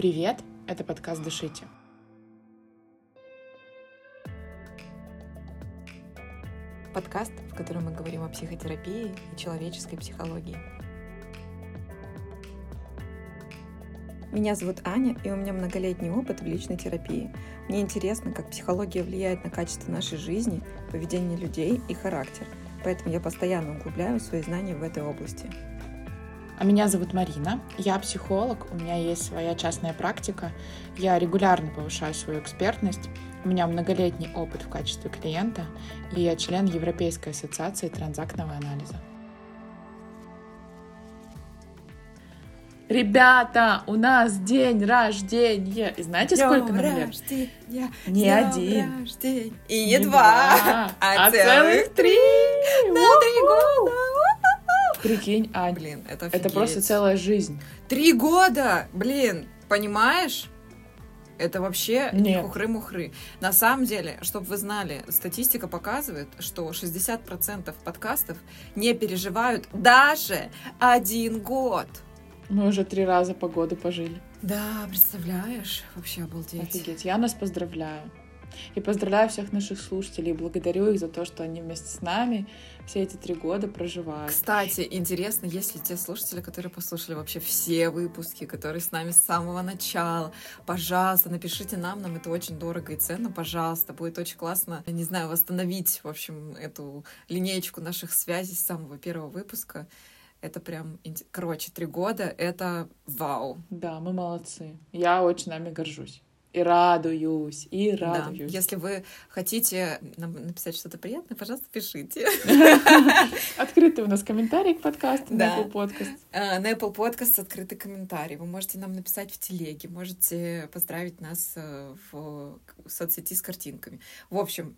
Привет, это подкаст «Дышите». Подкаст, в котором мы говорим о психотерапии и человеческой психологии. Меня зовут Аня, и у меня многолетний опыт в личной терапии. Мне интересно, как психология влияет на качество нашей жизни, поведение людей и характер. Поэтому я постоянно углубляю свои знания в этой области. А меня зовут Марина, я психолог, у меня есть своя частная практика, я регулярно повышаю свою экспертность, у меня многолетний опыт в качестве клиента, и я член Европейской ассоциации транзактного анализа. Ребята, у нас день рождения. И знаете, сколько нам лет? Рождения, Не один. рождения. И не два, а целых три. на три года. Прикинь, Ань, Блин, это это просто офигеть. целая жизнь. Три года! Блин, понимаешь? Это вообще не Нет. хухры-мухры. На самом деле, чтобы вы знали, статистика показывает, что 60% подкастов не переживают даже один год. Мы уже три раза по году пожили. Да, представляешь? Вообще обалдеть. Офигеть, я нас поздравляю. И поздравляю всех наших слушателей, благодарю их за то, что они вместе с нами все эти три года проживают. Кстати, интересно, есть ли те слушатели, которые послушали вообще все выпуски, которые с нами с самого начала, пожалуйста, напишите нам, нам это очень дорого и ценно, пожалуйста, будет очень классно, не знаю, восстановить, в общем, эту линеечку наших связей с самого первого выпуска. Это прям, короче, три года, это вау. Да, мы молодцы. Я очень нами горжусь. И радуюсь, и Да. радуюсь. Если вы хотите нам написать что-то приятное, пожалуйста, пишите. Открытый у нас комментарий к подкасту Да. на Apple Podcast. Э, На Apple Podcast открытый комментарий. Вы можете нам написать в телеге, можете поздравить нас э, в соцсети с картинками. В общем,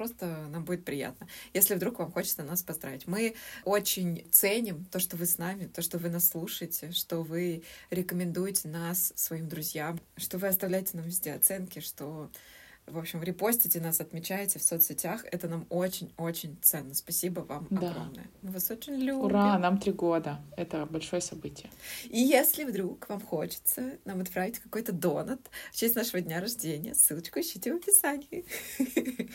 просто нам будет приятно, если вдруг вам хочется нас поздравить. Мы очень ценим то, что вы с нами, то, что вы нас слушаете, что вы рекомендуете нас своим друзьям, что вы оставляете нам везде оценки, что в общем, репостите нас, отмечаете в соцсетях. Это нам очень-очень ценно. Спасибо вам Да. огромное. Мы вас очень любим. Ура, нам три года. Это большое событие. И если вдруг вам хочется нам отправить какой-то донат в честь нашего дня рождения, ссылочку ищите в описании.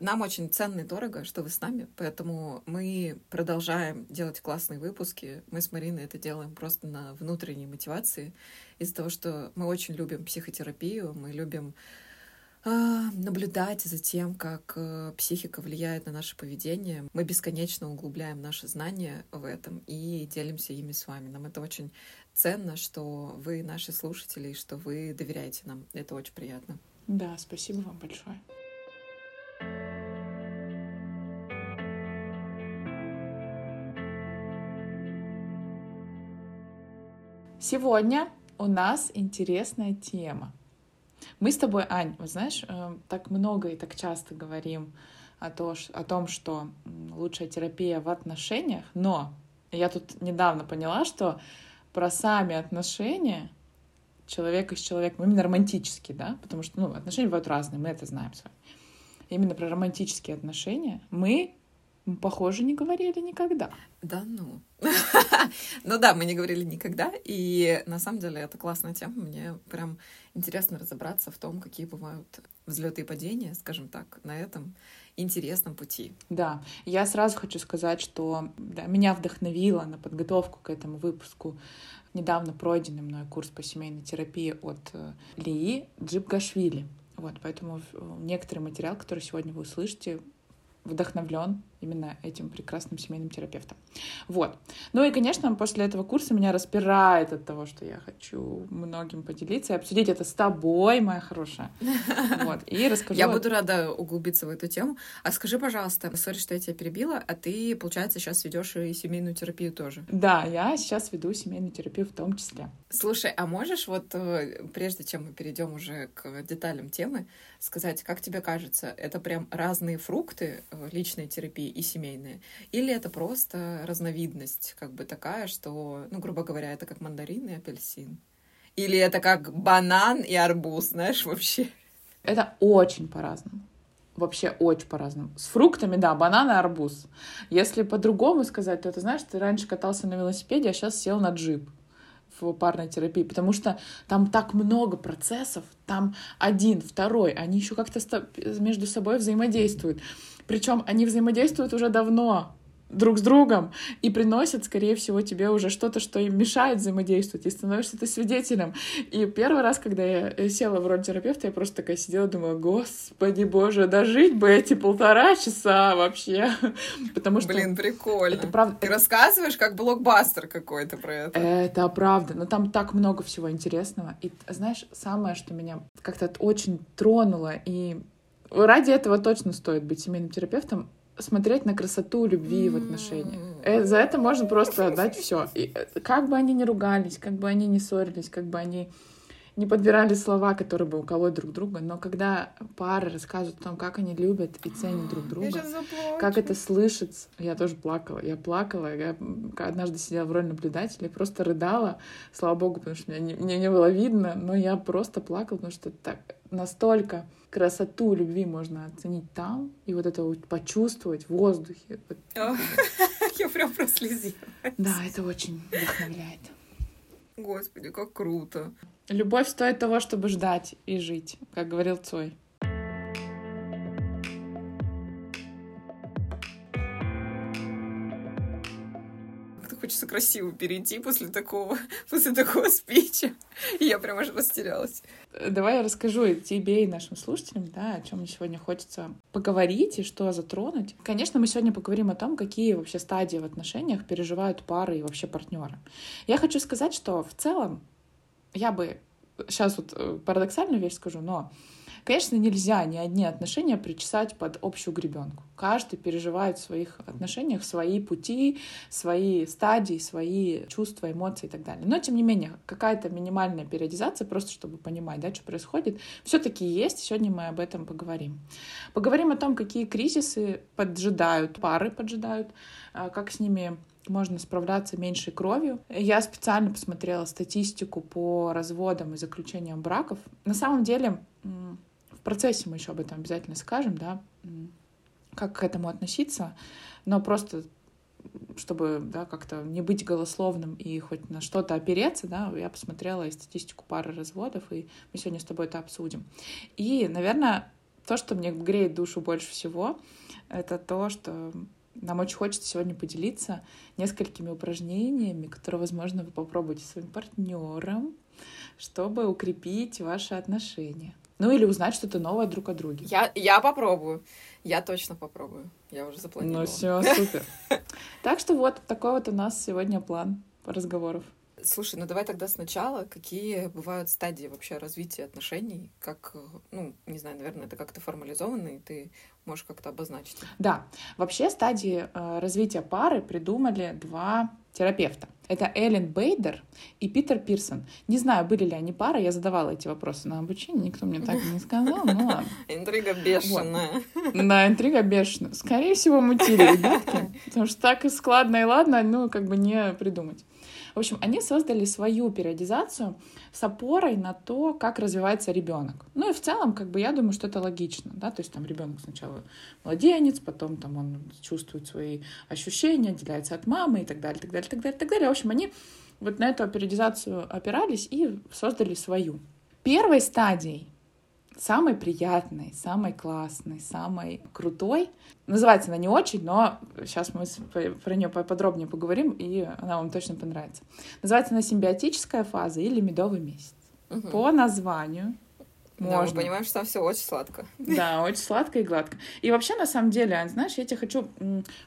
Нам очень ценно и дорого, что вы с нами, поэтому мы продолжаем делать классные выпуски. Мы с Мариной это делаем просто на внутренней мотивации, из-за того, что мы очень любим психотерапию, мы любим а, наблюдать за тем, как э, психика влияет на наше поведение. Мы бесконечно углубляем наши знания в этом и делимся ими с вами. Нам это очень ценно, что вы наши слушатели, и что вы доверяете нам. Это очень приятно. Да, спасибо вам большое. Сегодня у нас интересная тема. Мы с тобой, Ань, вот знаешь, э, так много и так часто говорим о, то, о том, что лучшая терапия в отношениях, но я тут недавно поняла, что про сами отношения человека с человеком, именно романтические, да, потому что, ну, отношения бывают разные, мы это знаем с вами. Именно про романтические отношения мы, похоже, не говорили никогда. Да ну. Ну да, мы не говорили никогда, и на самом деле это классная тема. Мне прям интересно разобраться в том, какие бывают взлеты и падения, скажем так, на этом интересном пути. Да, я сразу хочу сказать, что да, меня вдохновило на подготовку к этому выпуску недавно пройденный мной курс по семейной терапии от э, Лии Джибгашвили. Вот, поэтому э, некоторый материал, который сегодня вы услышите, вдохновлен именно этим прекрасным семейным терапевтом. Вот. Ну и, конечно, после этого курса меня распирает от того, что я хочу многим поделиться и обсудить это с тобой, моя хорошая. Вот. И расскажу... Я буду рада углубиться в эту тему. А скажи, пожалуйста, сори, что я тебя перебила, а ты, получается, сейчас ведешь и семейную терапию тоже. Да, я сейчас веду семейную терапию в том числе. Слушай, а можешь вот, э, прежде чем мы перейдем уже к деталям темы, сказать, как тебе кажется, это прям разные фрукты э, личной терапии и семейные? Или это просто разновидность, как бы такая, что, ну, грубо говоря, это как мандарин и апельсин? Или это как банан и арбуз, знаешь, вообще? Это очень по-разному. Вообще очень по-разному. С фруктами, да, банан и арбуз. Если по-другому сказать, то ты знаешь, ты раньше катался на велосипеде, а сейчас сел на джип. В парной терапии, потому что там так много процессов, там один, второй, они еще как-то между собой взаимодействуют. Причем они взаимодействуют уже давно, друг с другом и приносят, скорее всего, тебе уже что-то, что им мешает взаимодействовать, и становишься ты свидетелем. И первый раз, когда я э, села в роль терапевта, я просто такая сидела, думала, господи боже, дожить бы эти полтора часа вообще. Потому что... Блин, прикольно. Это правда. Ты рассказываешь как блокбастер какой-то про это. Это правда. Но там так много всего интересного. И знаешь, самое, что меня как-то очень тронуло, и ради этого точно стоит быть семейным терапевтом, смотреть на красоту любви в отношениях. Э, за это можно просто отдать все. И э, как бы они ни ругались, как бы они ни ссорились, как бы они не подбирали слова, которые бы уколоть друг друга, но когда пары рассказывают о том, как они любят и ценят друг друга, как это слышится, я тоже плакала, я плакала, я однажды сидела в роли наблюдателя и просто рыдала, слава богу, потому что меня не, мне не было видно, но я просто плакала, потому что так настолько красоту любви можно оценить там и вот это вот почувствовать в воздухе. Я прям прослезилась. Да, это очень вдохновляет. Господи, как круто. Любовь стоит того, чтобы ждать и жить, как говорил Цой. Хочется красиво перейти после такого, после такого спича. И я прям аж растерялась. Давай я расскажу тебе и нашим слушателям, да, о чем мне сегодня хочется поговорить и что затронуть. Конечно, мы сегодня поговорим о том, какие вообще стадии в отношениях переживают пары и вообще партнеры. Я хочу сказать, что в целом я бы сейчас вот э, парадоксальную вещь скажу, но Конечно, нельзя ни одни отношения причесать под общую гребенку. Каждый переживает в своих отношениях свои пути, свои стадии, свои чувства, эмоции и так далее. Но, тем не менее, какая-то минимальная периодизация, просто чтобы понимать, да, что происходит, все-таки есть. Сегодня мы об этом поговорим. Поговорим о том, какие кризисы поджидают, пары поджидают, а, как с ними можно справляться меньшей кровью. Я специально посмотрела статистику по разводам и заключениям браков. На самом деле процессе мы еще об этом обязательно скажем, да, как к этому относиться, но просто чтобы да, как-то не быть голословным и хоть на что-то опереться, да, я посмотрела и статистику пары разводов, и мы сегодня с тобой это обсудим. И, наверное, то, что мне греет душу больше всего, это то, что нам очень хочется сегодня поделиться несколькими упражнениями, которые, возможно, вы попробуете своим партнером, чтобы укрепить ваши отношения. Ну или узнать что-то новое друг о друге. Я, я попробую. Я точно попробую. Я уже запланировала. Ну все, супер. Так что вот такой вот у нас сегодня план разговоров. Слушай, ну давай тогда сначала, какие бывают стадии вообще развития отношений, как, ну, не знаю, наверное, это как-то формализовано, и ты можешь как-то обозначить. Да, вообще стадии э, развития пары придумали два терапевта. Это Эллен Бейдер и Питер Пирсон. Не знаю, были ли они пара, я задавала эти вопросы на обучении, никто мне так и не сказал, ну ладно. Интрига бешеная. Вот. Да, интрига бешеная. Скорее всего, мутили, ребятки, потому что так и складно и ладно, ну, как бы не придумать. В общем, они создали свою периодизацию с опорой на то, как развивается ребенок. Ну и в целом, как бы я думаю, что это логично, да, то есть там ребенок сначала младенец, потом там он чувствует свои ощущения, отделяется от мамы и так далее, так далее, так далее, так далее. В общем, они вот на эту периодизацию опирались и создали свою. Первой стадией самой приятной, самой классной, самой крутой. Называется она не очень, но сейчас мы про нее подробнее поговорим, и она вам точно понравится. Называется она симбиотическая фаза или медовый месяц. Угу. По названию можно. Да, мы понимаем, что там все очень сладко. Да, очень сладко и гладко. И вообще, на самом деле, Ань, знаешь, я тебе хочу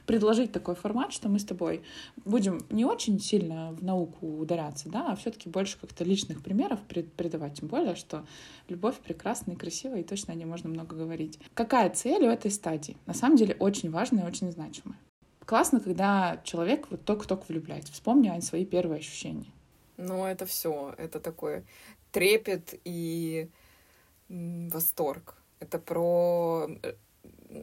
предложить такой формат, что мы с тобой будем не очень сильно в науку ударяться, да, а все-таки больше как-то личных примеров придавать. Тем более, что любовь прекрасна и красивая, и точно о ней можно много говорить. Какая цель у этой стадии? На самом деле, очень важная и очень значимая. Классно, когда человек вот только-только влюбляется. Вспомни, Ань, свои первые ощущения. Ну, это все. Это такой трепет и восторг. Это про...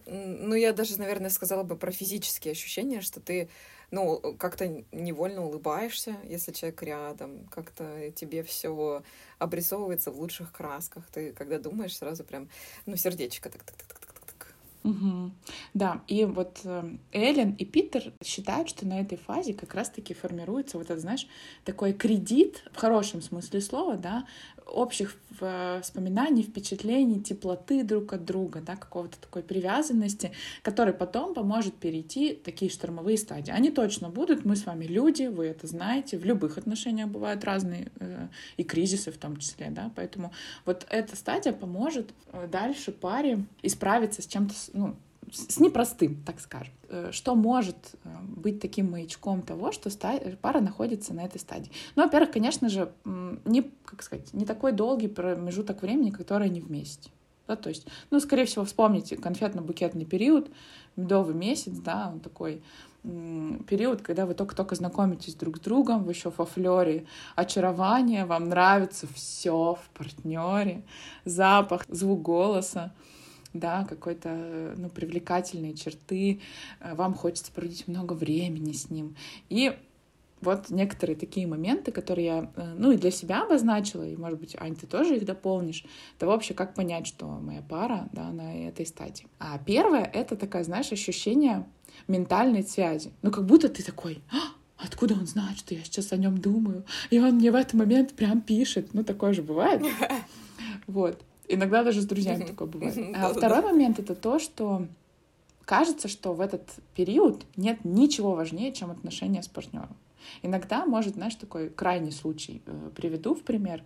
Ну, я даже, наверное, сказала бы про физические ощущения, что ты, ну, как-то невольно улыбаешься, если человек рядом, как-то тебе все обрисовывается в лучших красках. Ты, когда думаешь, сразу прям, ну, сердечко так так так так так так Угу. Да, и вот э, Эллен и Питер считают, что на этой фазе как раз-таки формируется вот этот, знаешь, такой кредит, в хорошем смысле слова, да, общих воспоминаний, впечатлений, теплоты друг от друга, да, какого-то такой привязанности, который потом поможет перейти такие штормовые стадии. Они точно будут, мы с вами люди, вы это знаете, в любых отношениях бывают разные, э, и кризисы в том числе, да, поэтому вот эта стадия поможет э, дальше паре исправиться с чем-то, ну, с непростым, так скажем. Э, что может э, быть таким маячком того, что пара находится на этой стадии? Ну, во-первых, конечно же, не, как сказать, не такой долгий промежуток времени, который они вместе. Да, то есть, ну, скорее всего, вспомните конфетно-букетный период, медовый месяц, да, он такой период, когда вы только-только знакомитесь друг с другом, вы еще во флере очарования, вам нравится все в партнере, запах, звук голоса да, какой-то, ну, привлекательные черты, э, вам хочется проводить много времени с ним. И вот некоторые такие моменты, которые я, э, ну, и для себя обозначила, и, может быть, Ань, ты тоже их дополнишь, это вообще как понять, что моя пара, да, на этой стадии. А первое — это такая, знаешь, ощущение ментальной связи. Ну, как будто ты такой, а, откуда он знает, что я сейчас о нем думаю? И он мне в этот момент прям пишет. Ну, такое же бывает. Вот. Иногда даже с друзьями такое бывает. А второй момент — это то, что кажется, что в этот период нет ничего важнее, чем отношения с партнером. Иногда может, знаешь, такой крайний случай э, приведу в пример,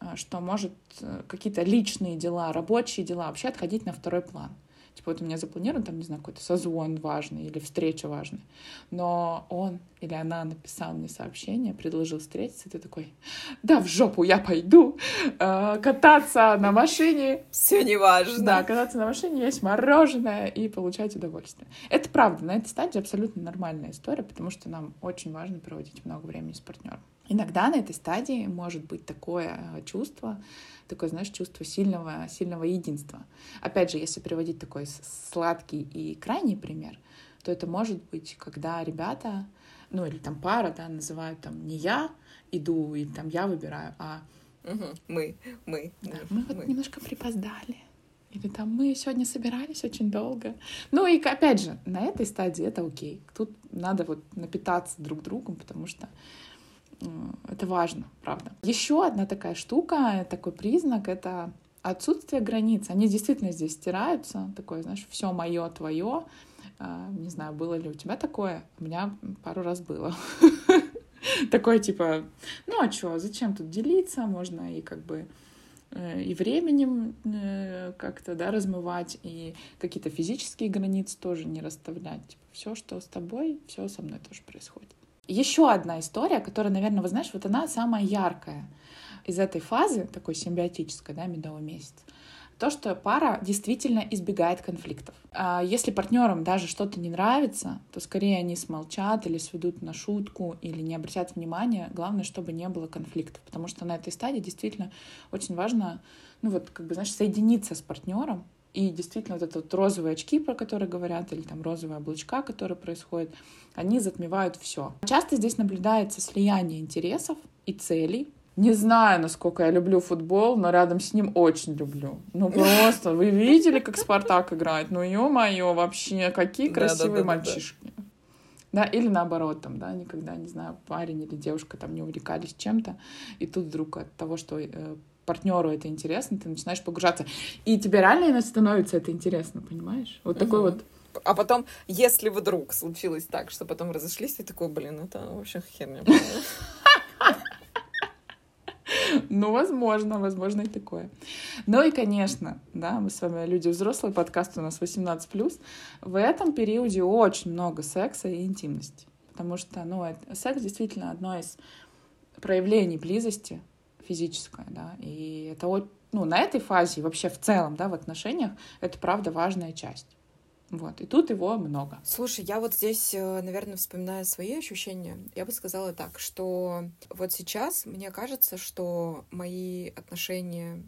э, что может э, какие-то личные дела, рабочие дела вообще отходить на второй план. Типа вот у меня запланирован там, не знаю, какой-то созвон важный или встреча важная. Но он или она написал мне сообщение, предложил встретиться, и ты такой, да, в жопу я пойду э, кататься на машине. Все не важно. Да, кататься на машине, есть мороженое и получать удовольствие. Это правда, на этой стадии абсолютно нормальная история, потому что нам очень важно проводить много времени с партнером. Иногда на этой стадии может быть такое э, чувство, такое, знаешь, чувство сильного, сильного единства. Опять же, если приводить такой сладкий и крайний пример, то это может быть, когда ребята, ну или там пара, да, называют там не я иду, и там я выбираю, а угу. мы, мы, да, мы, мы вот немножко припоздали. Или там мы сегодня собирались очень долго. Ну и опять же, на этой стадии это окей. Тут надо вот напитаться друг другом, потому что это важно, правда. Еще одна такая штука, такой признак, это отсутствие границ. Они действительно здесь стираются. Такое, знаешь, все мое, твое. А, не знаю, было ли у тебя такое. У меня пару раз было. Такое типа, ну а что, зачем тут делиться? Можно и как бы э, и временем э, как-то, да, размывать, и какие-то физические границы тоже не расставлять. Типа, все, что с тобой, все со мной тоже происходит. Еще одна история, которая, наверное, вы знаешь, вот она самая яркая из этой фазы, такой симбиотической, да, медовый месяц, то, что пара действительно избегает конфликтов. А если партнерам даже что-то не нравится, то скорее они смолчат или сведут на шутку или не обратят внимания. Главное, чтобы не было конфликтов, потому что на этой стадии действительно очень важно, ну вот, как бы, знаешь, соединиться с партнером, и действительно вот этот вот розовые очки, про которые говорят, или там розовые облачка, которые происходят, они затмевают все. Часто здесь наблюдается слияние интересов и целей. Не знаю, насколько я люблю футбол, но рядом с ним очень люблю. Ну просто, вы видели, как Спартак играет? Ну ё-моё, вообще, какие красивые мальчишки. Да, или наоборот, там, да, никогда, не знаю, парень или девушка там не увлекались чем-то, и тут вдруг от того, что э, партнеру это интересно, ты начинаешь погружаться. И тебе реально становится это интересно, понимаешь? Вот угу. такой вот а потом, если вдруг случилось так, что потом разошлись, ты такой, блин, это вообще херня. Ну, возможно, возможно и такое. Ну и, конечно, да, мы с вами люди взрослые, подкаст у нас 18+. В этом периоде очень много секса и интимности. Потому что, ну, это, секс действительно одно из проявлений близости, физическое, да, и это вот, ну, на этой фазе вообще в целом, да, в отношениях, это правда важная часть. Вот, и тут его много. Слушай, я вот здесь, э, наверное, вспоминаю свои ощущения. Я бы сказала так, что вот сейчас мне кажется, что мои отношения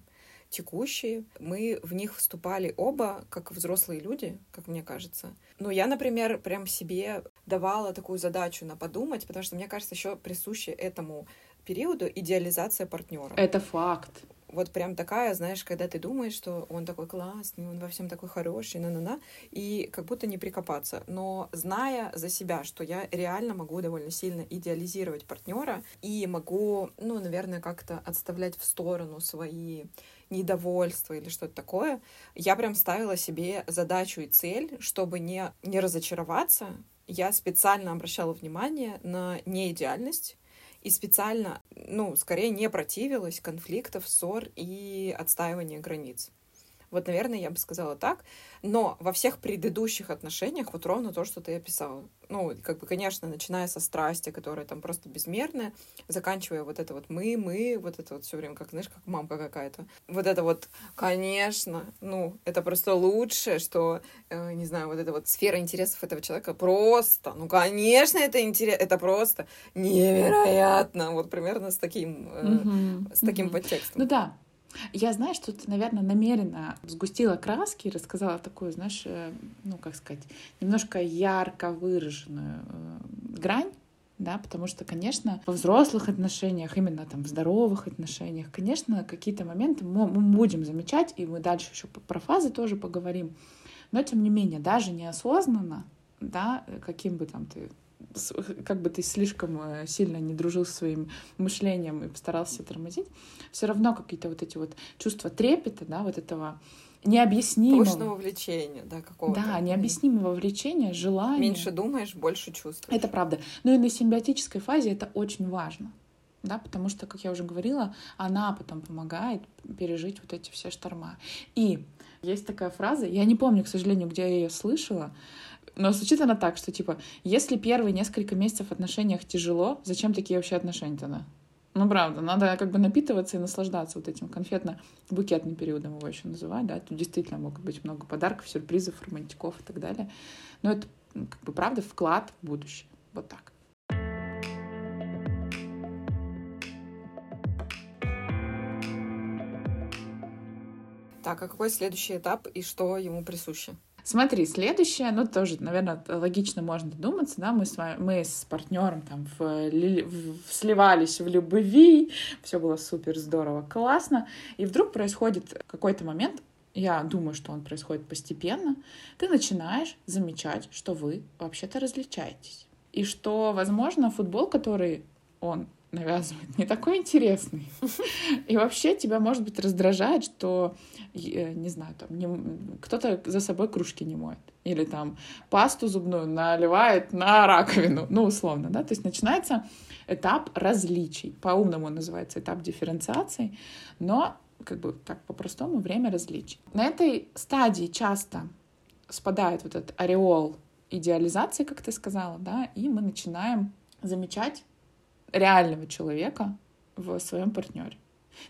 текущие, мы в них вступали оба как взрослые люди, как мне кажется. Ну, я, например, прям себе давала такую задачу на подумать, потому что мне кажется, еще присуще этому периоду идеализация партнера. Это факт. вот прям такая, знаешь, когда ты думаешь, что он такой классный, он во всем такой хороший, на-на-на, и как будто не прикопаться. Но зная за себя, что я реально могу довольно сильно идеализировать партнера и могу, ну, наверное, как-то отставлять в сторону свои недовольства или что-то такое, я прям ставила себе задачу и цель, чтобы не, не разочароваться, я специально обращала внимание на неидеальность и специально, ну, скорее не противилась конфликтов, ссор и отстаивания границ. Вот, наверное, я бы сказала так. Но во всех предыдущих отношениях вот ровно то, что ты описала. Ну, как бы, конечно, начиная со страсти, которая там просто безмерная, заканчивая вот это вот мы, мы, вот это вот все время, как, знаешь, как мамка какая-то. Вот это вот, конечно, ну, это просто лучшее, что, э, не знаю, вот эта вот сфера интересов этого человека просто, ну, конечно, это интересно, это просто невероятно. Вот примерно с таким, э, mm-hmm. с таким mm-hmm. подтекстом. Ну да, я, знаешь, тут, наверное, намеренно сгустила краски и рассказала такую, знаешь, э, ну, как сказать, немножко ярко выраженную э, грань, да, потому что, конечно, во взрослых отношениях, именно там в здоровых отношениях, конечно, какие-то моменты мы, мы будем замечать, и мы дальше еще про фазы тоже поговорим, но тем не менее, даже неосознанно, да, каким бы там ты как бы ты слишком э, сильно не дружил со своим мышлением и постарался тормозить, все равно какие-то вот эти вот чувства трепета, да, вот этого необъяснимого. Пушного влечения, да, какого-то. Да, необъяснимого влечения, желания. Меньше думаешь, больше чувствуешь. Это правда. Но и на симбиотической фазе это очень важно. Да, потому что, как я уже говорила, она потом помогает пережить вот эти все шторма. И есть такая фраза, я не помню, к сожалению, где я ее слышала, но звучит она так, что типа, если первые несколько месяцев в отношениях тяжело, зачем такие вообще отношения тогда? Ну, правда, надо как бы напитываться и наслаждаться вот этим конфетно-букетным периодом его еще называть, да, тут действительно могут быть много подарков, сюрпризов, романтиков и так далее. Но это, как бы, правда, вклад в будущее. Вот так. Так, а какой следующий этап и что ему присуще? Смотри, следующее, ну тоже, наверное, логично можно додуматься, да, мы с, вами, мы с партнером там в, в, сливались в любви, все было супер здорово, классно, и вдруг происходит какой-то момент, я думаю, что он происходит постепенно, ты начинаешь замечать, что вы вообще-то различаетесь. И что, возможно, футбол, который он навязывает, не такой интересный. И вообще тебя, может быть, раздражает, что, э, не знаю, там, не, кто-то за собой кружки не моет. Или там пасту зубную наливает на раковину, ну, условно, да. То есть начинается этап различий. По-умному называется этап дифференциации, но как бы так по-простому время различий. На этой стадии часто спадает вот этот ореол идеализации, как ты сказала, да, и мы начинаем замечать реального человека в своем партнере.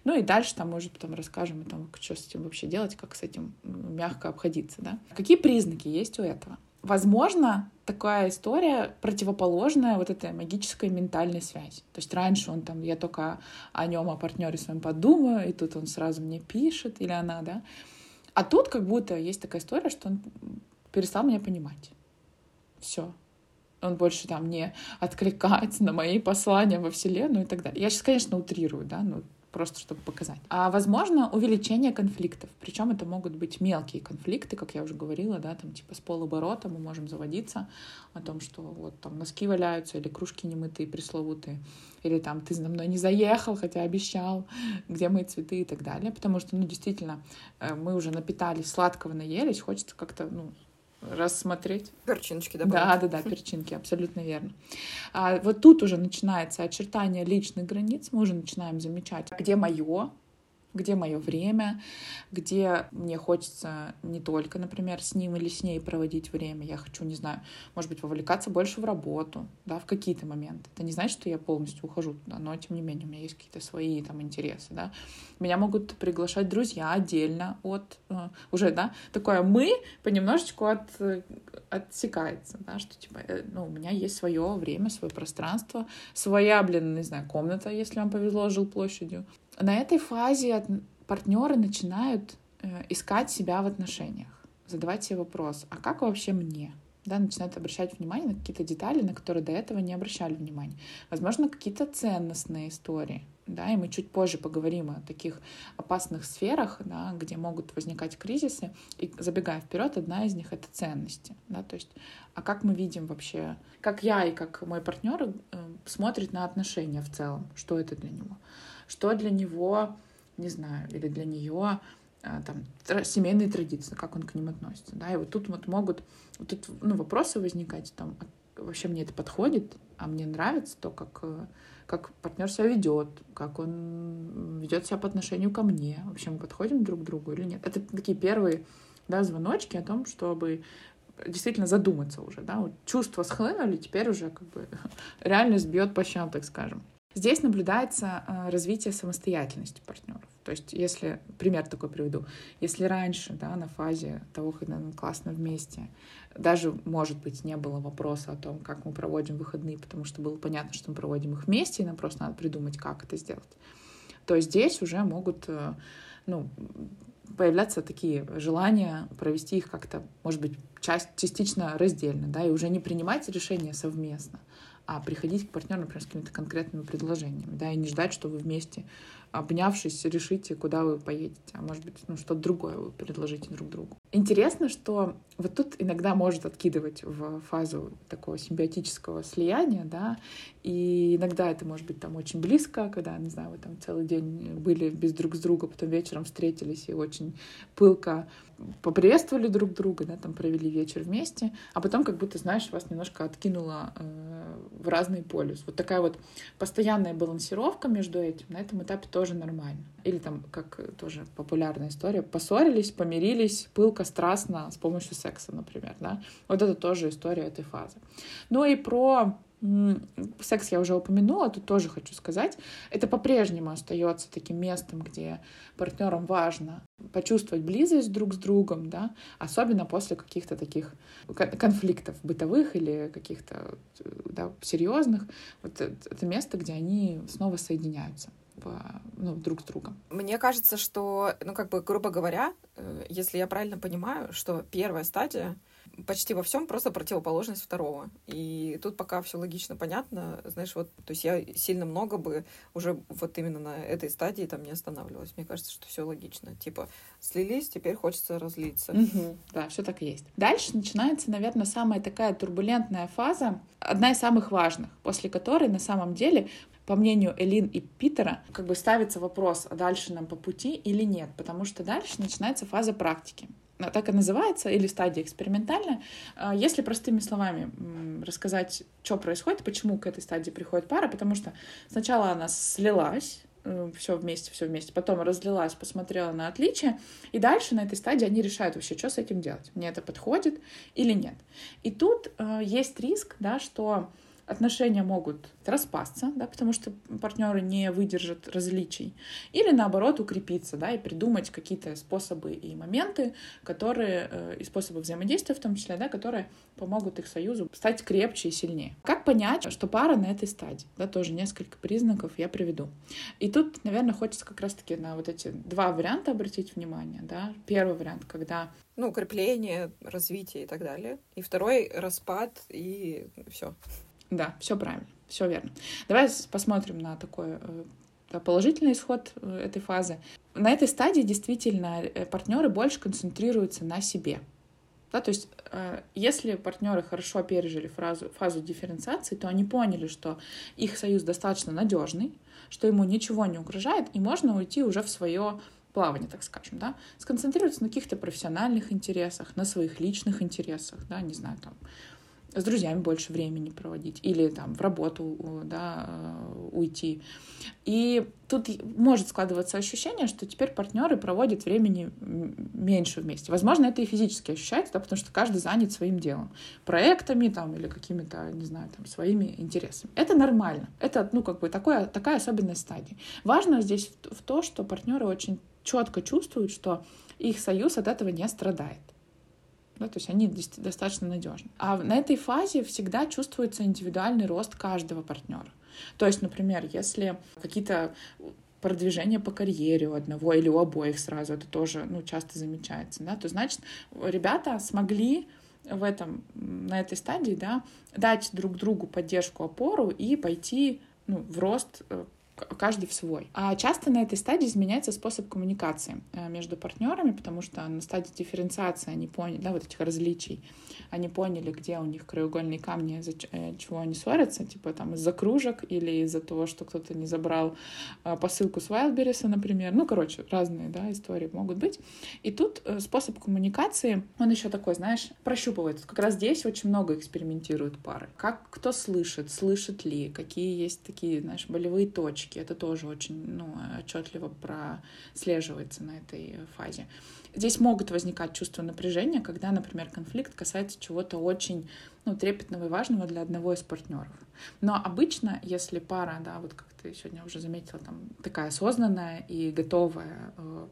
Ну и дальше там, может, потом расскажем о том, что с этим вообще делать, как с этим мягко обходиться, да. Какие признаки есть у этого? Возможно, такая история противоположная вот этой магической ментальной связи. То есть раньше он там, я только о нем, о партнере своем подумаю, и тут он сразу мне пишет, или она, да. А тут как будто есть такая история, что он перестал меня понимать. Все он больше там не откликается на мои послания во Вселенную и так далее. Я сейчас, конечно, утрирую, да, ну, просто чтобы показать. А возможно увеличение конфликтов. Причем это могут быть мелкие конфликты, как я уже говорила, да, там типа с полоборота мы можем заводиться о том, что вот там носки валяются или кружки немытые, пресловутые, или там ты за мной не заехал, хотя обещал, где мои цветы и так далее. Потому что, ну, действительно, э, мы уже напитались, сладкого наелись, хочется как-то, ну, рассмотреть. Перчиночки добавить. Да, да, да, перчинки, абсолютно верно. А вот тут уже начинается очертание личных границ, мы уже начинаем замечать, где мое, где мое время, где мне хочется не только, например, с ним или с ней проводить время, я хочу, не знаю, может быть, вовлекаться больше в работу, да, в какие-то моменты. Это не значит, что я полностью ухожу туда, но, тем не менее, у меня есть какие-то свои там интересы, да. Меня могут приглашать друзья отдельно от, э, уже, да, такое мы понемножечку от, отсекается, да, что, типа, э, ну, у меня есть свое время, свое пространство, своя, блин, не знаю, комната, если вам повезло, жил площадью, на этой фазе партнеры начинают э, искать себя в отношениях, задавать себе вопрос, а как вообще мне? да, начинают обращать внимание на какие-то детали, на которые до этого не обращали внимания. Возможно, какие-то ценностные истории, да, и мы чуть позже поговорим о таких опасных сферах, да, где могут возникать кризисы. И забегая вперед, одна из них — это ценности, да, то есть, а как мы видим вообще, как я и как мой партнер э, смотрит на отношения в целом, что это для него, что для него, не знаю, или для нее а, там, семейные традиции, как он к ним относится, да, и вот тут вот могут, вот тут, ну, вопросы возникать, там, а вообще мне это подходит, а мне нравится то, как, э, как партнер себя ведет, как он ведет себя по отношению ко мне, вообще мы подходим друг к другу или нет. Это такие первые, да, звоночки о том, чтобы действительно задуматься уже, да, вот чувства схлынули, теперь уже как бы реальность бьет по щам, так скажем. Здесь наблюдается э, развитие самостоятельности партнеров. То есть, если, пример такой приведу, если раньше, да, на фазе того, когда мы классно вместе, даже, может быть, не было вопроса о том, как мы проводим выходные, потому что было понятно, что мы проводим их вместе, и нам просто надо придумать, как это сделать, то здесь уже могут, э, ну, появляться такие желания провести их как-то, может быть, часть, частично раздельно, да, и уже не принимать решения совместно, а приходить к партнеру, например, с какими-то конкретными предложениями, да, и не ждать, что вы вместе, обнявшись, решите, куда вы поедете, а может быть, ну, что-то другое вы предложите друг другу. Интересно, что вот тут иногда может откидывать в фазу такого симбиотического слияния, да, и иногда это может быть там очень близко, когда, не знаю, вы там целый день были без друг с друга, потом вечером встретились и очень пылко поприветствовали друг друга, да, там провели вечер вместе, а потом как будто, знаешь, вас немножко откинуло э, в разный полюс. Вот такая вот постоянная балансировка между этим на этом этапе тоже нормально. Или там, как тоже популярная история, поссорились, помирились, пылко, страстно с помощью секса, например, да. Вот это тоже история этой фазы. Ну и про Секс я уже упомянула, тут тоже хочу сказать. Это по-прежнему остается таким местом, где партнерам важно почувствовать близость друг с другом, да, особенно после каких-то таких конфликтов бытовых или каких-то да, серьезных. Вот это место, где они снова соединяются ну, друг с другом. Мне кажется, что, ну, как бы, грубо говоря, э, если я правильно понимаю, что первая стадия почти во всем просто противоположность второго. И тут пока все логично понятно, знаешь, вот, то есть я сильно много бы уже вот именно на этой стадии там не останавливалась. Мне кажется, что все логично. Типа, слились, теперь хочется разлиться. Да, все так есть. Дальше начинается, наверное, самая такая турбулентная фаза, одна из самых важных, после которой на самом деле по мнению Элин и Питера, как бы ставится вопрос, а дальше нам по пути или нет, потому что дальше начинается фаза практики. А, так и называется, или стадия экспериментальная. А, если простыми словами рассказать, что происходит, почему к этой стадии приходит пара, потому что сначала она слилась, э, все вместе, все вместе, потом разлилась, посмотрела на отличия, и дальше на этой стадии они решают вообще, что с этим делать, мне это подходит или нет. И тут э, есть риск, да, что отношения могут распасться, да, потому что партнеры не выдержат различий, или наоборот укрепиться, да, и придумать какие-то способы и моменты, которые, э, и способы взаимодействия в том числе, да, которые помогут их союзу стать крепче и сильнее. Как понять, что пара на этой стадии? Да, тоже несколько признаков я приведу. И тут, наверное, хочется как раз-таки на вот эти два варианта обратить внимание, да. Первый вариант, когда ну, укрепление, развитие и так далее. И второй — распад и все. Да, все правильно, все верно. Давай посмотрим на такой э, положительный исход э, этой фазы. На этой стадии действительно э, партнеры больше концентрируются на себе. Да, то есть, если партнеры хорошо пережили фразу, фазу дифференциации, то они поняли, что их союз достаточно надежный, что ему ничего не угрожает, и можно уйти уже в свое плавание, так скажем, да, сконцентрироваться на каких-то профессиональных интересах, на своих личных интересах, да, не знаю, там, с друзьями больше времени проводить или там в работу да, э, уйти. И тут может складываться ощущение, что теперь партнеры проводят времени меньше вместе. Возможно, это и физически ощущается, да, потому что каждый занят своим делом, проектами там или какими-то, не знаю, там своими интересами. Это нормально. Это, ну, как бы такое, такая особенность стадии. Важно здесь в, то, что партнеры очень четко чувствуют, что их союз от этого не страдает да, то есть они достаточно надежны. А на этой фазе всегда чувствуется индивидуальный рост каждого партнера. То есть, например, если какие-то продвижение по карьере у одного или у обоих сразу, это тоже ну, часто замечается, да, то значит, ребята смогли в этом, на этой стадии, да, дать друг другу поддержку, опору и пойти ну, в рост э, каждый в свой. А часто на этой стадии изменяется способ коммуникации э, между партнерами, потому что на стадии дифференциации они поняли, да, вот этих различий, они поняли, где у них краеугольные камни, из-за э, чего они ссорятся, типа там из-за кружек или из-за того, что кто-то не забрал э, посылку с Wildberries, например. Ну, короче, разные, да, истории могут быть. И тут способ коммуникации, он еще такой, знаешь, прощупывает. Как раз здесь очень много экспериментируют пары. Как кто слышит, слышит ли, какие есть такие, знаешь, болевые точки, точки. Это тоже очень ну, отчетливо прослеживается на этой фазе. Здесь могут возникать чувства напряжения, когда, например, конфликт касается чего-то очень ну, трепетного и важного для одного из партнеров. Но обычно, если пара, да, вот как ты сегодня уже заметила, там такая осознанная и готовая э,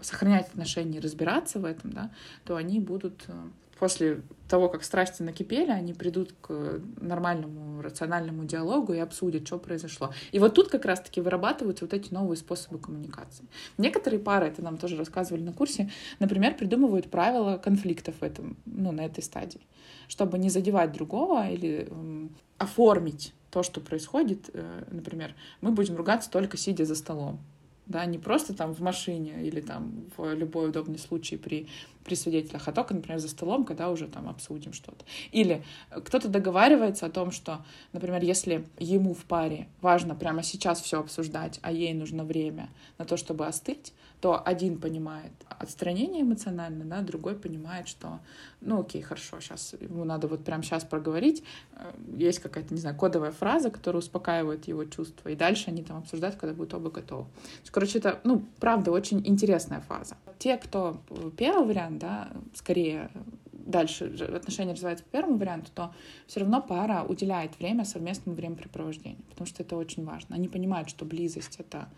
сохранять отношения и разбираться в этом, да, то они будут э, после того, как страсти накипели, они придут к нормальному, рациональному диалогу и обсудят, что произошло. И вот тут как раз-таки вырабатываются вот эти новые способы коммуникации. Некоторые пары, это нам тоже рассказывали на курсе, например, придумывают правила конфликтов в этом, ну, на этой стадии, чтобы не задевать другого или э, оформить то, что происходит. Э, например, мы будем ругаться только сидя за столом да, не просто там в машине или там в любой удобный случай при, при свидетелях, а только, например, за столом, когда уже там обсудим что-то. Или кто-то договаривается о том, что, например, если ему в паре важно прямо сейчас все обсуждать, а ей нужно время на то, чтобы остыть, то один понимает отстранение эмоционально, да, другой понимает, что, ну, окей, хорошо, сейчас ему надо вот прямо сейчас проговорить, э, есть какая-то, не знаю, кодовая фраза, которая успокаивает его чувства, и дальше они там обсуждают, когда будут оба готовы. Короче, это, ну, правда, очень интересная фаза. Те, кто первый вариант, да, скорее дальше отношения развиваются по первому варианту, то все равно пара уделяет время совместному времяпрепровождению, потому что это очень важно. Они понимают, что близость — это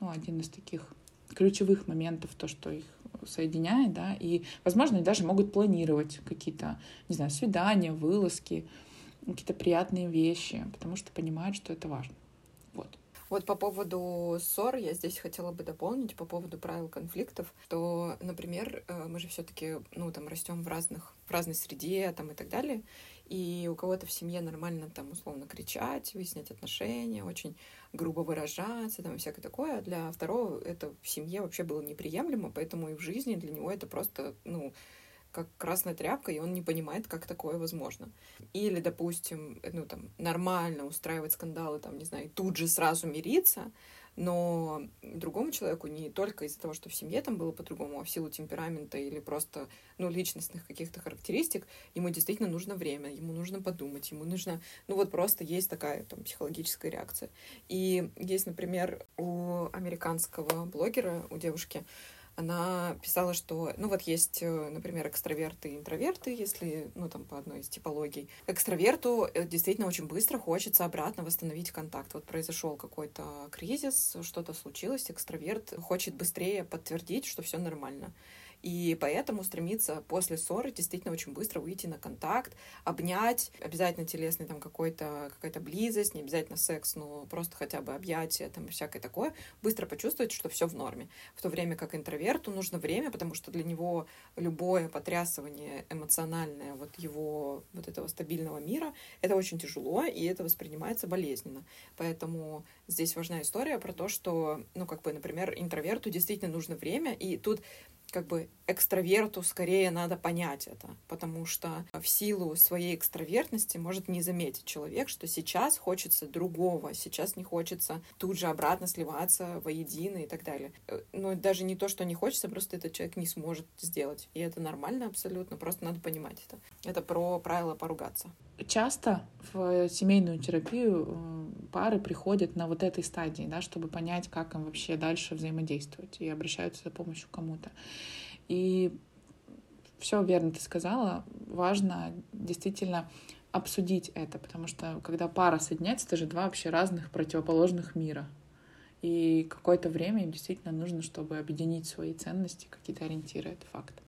ну, один из таких ключевых моментов, то, что их соединяет, да, и, возможно, они даже могут планировать какие-то, не знаю, свидания, вылазки, какие-то приятные вещи, потому что понимают, что это важно. Вот. По поводу ссор я здесь хотела бы дополнить по поводу правил конфликтов, то, например, э, мы же все-таки, ну, там, растем в разных, в разной среде, там, и так далее, и у кого-то в семье нормально там условно кричать, выяснять отношения, очень грубо выражаться, там и всякое такое. А для второго это в семье вообще было неприемлемо, поэтому и в жизни для него это просто, ну, как красная тряпка, и он не понимает, как такое возможно. Или, допустим, ну, там, нормально устраивать скандалы, там, не знаю, тут же сразу мириться, но другому человеку не только из-за того, что в семье там было по-другому, а в силу темперамента или просто, ну, личностных каких-то характеристик, ему действительно нужно время, ему нужно подумать, ему нужно, ну, вот просто есть такая там психологическая реакция. И есть, например, у американского блогера, у девушки, она писала, что, ну вот есть, э, например, экстраверты и интроверты, если, ну там по одной из типологий. Экстраверту э, действительно очень быстро хочется обратно восстановить контакт. Вот произошел какой-то кризис, что-то случилось, экстраверт хочет быстрее подтвердить, что все нормально. И поэтому стремиться после ссоры действительно очень быстро выйти на контакт, обнять, обязательно телесный там какой-то, какая-то близость, не обязательно секс, но просто хотя бы объятие, там всякое такое, быстро почувствовать, что все в норме. В то время как интроверту нужно время, потому что для него любое потрясывание эмоциональное вот его вот этого стабильного мира, это очень тяжело, и это воспринимается болезненно. Поэтому здесь важна история про то, что, ну, как бы, например, интроверту действительно нужно время, и тут как бы экстраверту скорее надо понять это, потому что в силу своей экстравертности может не заметить человек, что сейчас хочется другого, сейчас не хочется тут же обратно сливаться воедино и так далее. Э, но даже не то, что не хочется, просто этот человек не сможет сделать. И это нормально абсолютно, просто надо понимать это. Это про правила поругаться. Часто в семейную терапию э, пары приходят на вот этой стадии, да, чтобы понять, как им вообще дальше взаимодействовать, и обращаются за помощью кому-то. И все верно ты сказала. Важно действительно обсудить это, потому что когда пара соединяется, это же два вообще разных противоположных мира. И какое-то время им действительно нужно, чтобы объединить свои ценности, какие-то ориентиры. Это факт.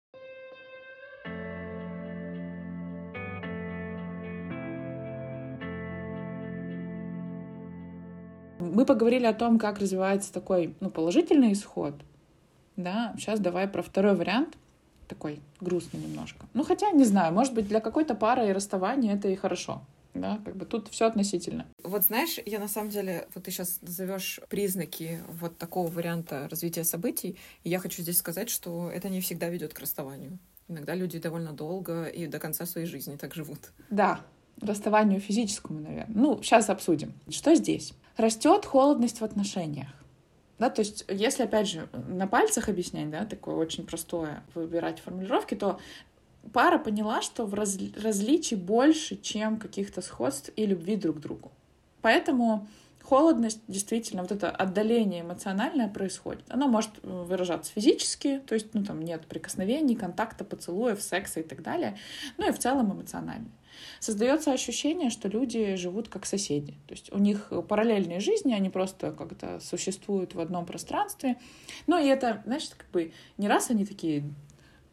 Мы поговорили о том, как развивается такой ну, положительный исход, да, сейчас давай про второй вариант, такой грустный немножко. Ну, хотя, не знаю, может быть, для какой-то пары и расставания это и хорошо. Да, как бы тут все относительно. Вот знаешь, я на самом деле, вот ты сейчас назовешь признаки вот такого варианта развития событий, и я хочу здесь сказать, что это не всегда ведет к расставанию. Иногда люди довольно долго и до конца своей жизни так живут. Да, расставанию физическому, наверное. Ну, сейчас обсудим. Что здесь? Растет холодность в отношениях. Да, то есть, если, опять же, на пальцах объяснять, да, такое очень простое выбирать формулировки, то пара поняла, что в раз... различий больше, чем каких-то сходств и любви друг к другу. Поэтому холодность, действительно, вот это отдаление эмоциональное происходит. Оно может выражаться физически, то есть, ну, там нет прикосновений, контакта, поцелуев, секса и так далее, ну и в целом эмоционально создается ощущение, что люди живут как соседи. То есть у них параллельные жизни, они просто как-то существуют в одном пространстве. Ну и это, знаешь, как бы не раз они такие